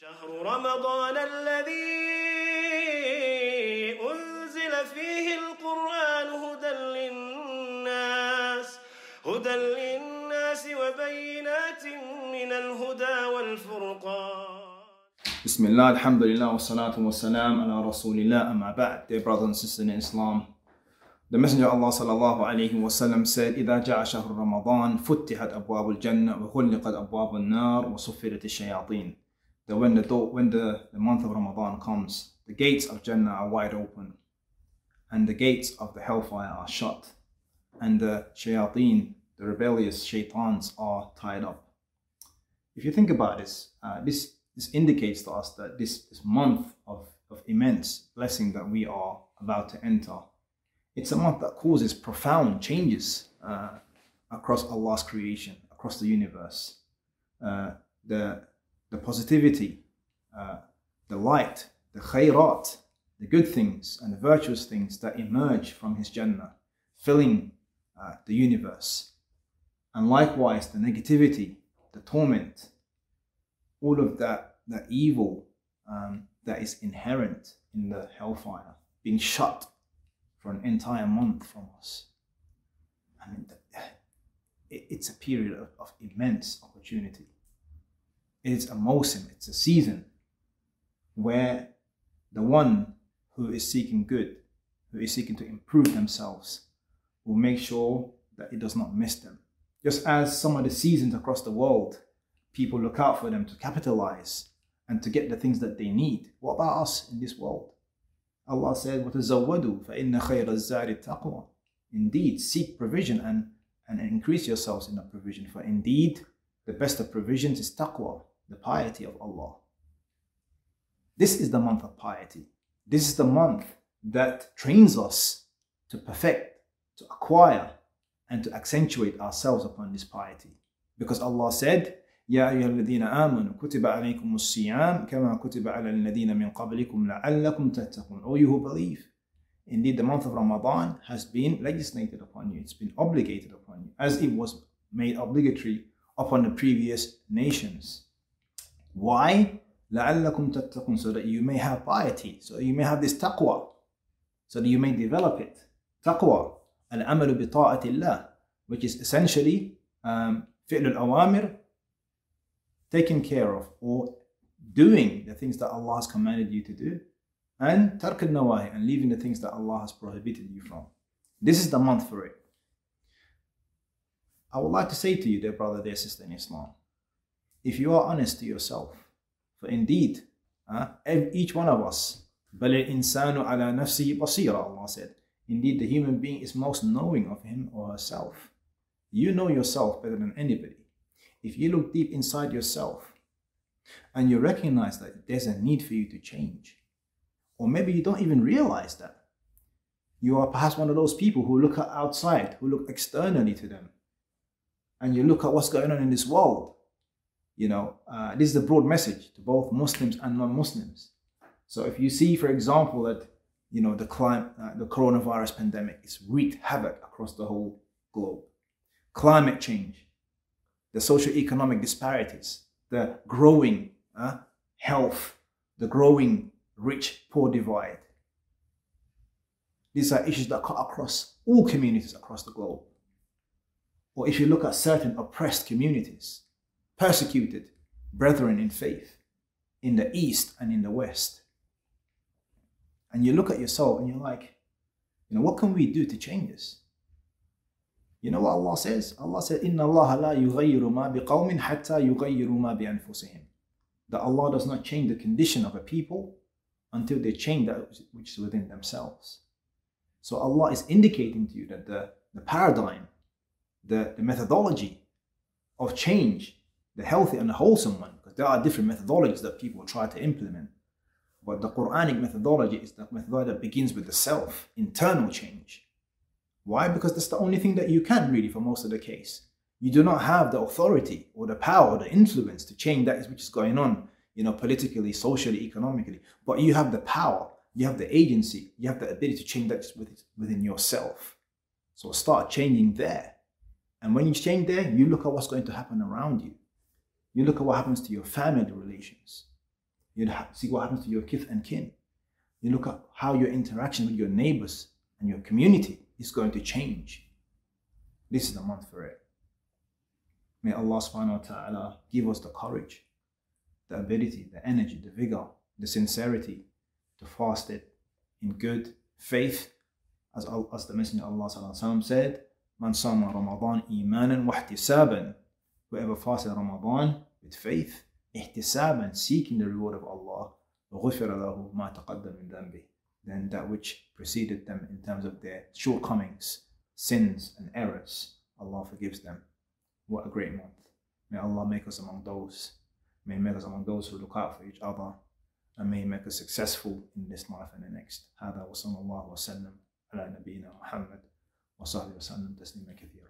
شهر رمضان الذي أنزل فيه القرآن هدى للناس هدى للناس وبينات من الهدى والفرقان Bismillah, alhamdulillah, wa salatu wa salam ala rasulillah, amma ba'd. Dear brothers and sisters in Islam, the Messenger of Allah sallallahu alayhi wa sallam said, إذا جاء شهر رمضان فتحت أبواب الجنة وغلقت أبواب النار وصفرت الشياطين. That when the, when the, the month of Ramadan comes, the gates of Jannah are wide open and the gates of the hellfire are shut and the shayateen, the rebellious shaitans are tied up. If you think about this, uh, this this indicates to us that this, this month of, of immense blessing that we are about to enter, it's a month that causes profound changes uh, across Allah's creation, across the universe. Uh, the, the positivity, uh, the light, the khayrat, the good things and the virtuous things that emerge from His Jannah, filling uh, the universe. And likewise, the negativity, the torment, all of that, that evil um, that is inherent in the hellfire being shut for an entire month from us. I mean, it's a period of, of immense opportunity It is a mosim, it's a season where the one who is seeking good, who is seeking to improve themselves, will make sure that it does not miss them. Just as some of the seasons across the world people look out for them to capitalize and to get the things that they need. What about us in this world? Allah said, وَتَزَوَّدُوا فَإِنَّ خَيْرَ الزَّارِ التَّقْوَى Indeed, seek provision and, and increase yourselves in that provision. For indeed, the best of provisions is taqwa, the piety of Allah. This is the month of piety. This is the month that trains us to perfect, to acquire, and to accentuate ourselves upon this piety. Because Allah said, يا أيها الذين آمنوا كتب عليكم الصيام كما كتب على الذين من قبلكم لعلكم تتقون O you who believe Indeed the month of Ramadan has been legislated upon you It's been obligated upon you as it was made obligatory upon the previous nations Why? لعلكم تتقون So that you may have piety So you may have this taqwa So that you may develop it Taqwa العمل بطاعة الله Which is essentially um, فعل الأوامر taken care of or doing the things that Allah has commanded you to do and tark al-nawahi and leaving the things that Allah has prohibited you from. This is the month for it. I would like to say to you, dear brother, dear sister in Islam, if you are honest to yourself, for indeed, uh, each one of us, بَلِ الْإِنسَانُ عَلَى نَفْسِهِ بَصِيرًا Allah said, indeed the human being is most knowing of him or herself. You know yourself better than anybody if you look deep inside yourself and you recognize that there's a need for you to change, or maybe you don't even realize that, you are perhaps one of those people who look outside, who look externally to them, and you look at what's going on in this world. you know, uh, this is a broad message to both Muslims and non-Muslims. So if you see, for example, that you know the climate, uh, the coronavirus pandemic is wreaked havoc across the whole globe, climate change, the socio-economic disparities, the growing uh, health, the growing rich-poor divide. These are issues that cut across all communities across the globe. Or if you look at certain oppressed communities, persecuted brethren in faith in the East and in the West, and you look at yourself and you're like, you know, what can we do to change this? You know what Allah says? Allah said, Inna Allah la yughayyiru ma biqawmin hatta yughayyiru ma bi anfusihim. That Allah does not change the condition of a people until they change that which is within themselves. So Allah is indicating to you that the, the paradigm, the, the methodology of change, the healthy and the wholesome one, because there are different methodologies that people try to implement. But the Quranic methodology is the methodology that begins with the self, internal change. Why? Because that's the only thing that you can really for most of the case. You do not have the authority or the power or the influence to change that which is going on, you know, politically, socially, economically. But you have the power, you have the agency, you have the ability to change that within yourself. So start changing there. And when you change there, you look at what's going to happen around you. You look at what happens to your family relations. You see what happens to your kith and kin. You look at how your interaction with your neighbors and your community is going to change. This is the month for it. May Allah subhanahu wa ta'ala give us the courage, the ability, the energy, the vigor, the sincerity to fast it in good faith. As, as the Messenger of Allah said, Man sama Ramadan imanan wa ihtisaban. Whoever fasted Ramadan with faith, ihtisaban, seeking the reward of Allah, غفر له ما تقدم من ذنبه. Then that which preceded them in terms of their shortcomings, sins and errors, Allah forgives them. What a great month. May Allah make us among those. May He make us among those who look out for each other. And may He make us successful in this life and the next. هذا وصلى الله وسلم على نبينا محمد وصحبه وسلم تسليما كثيرا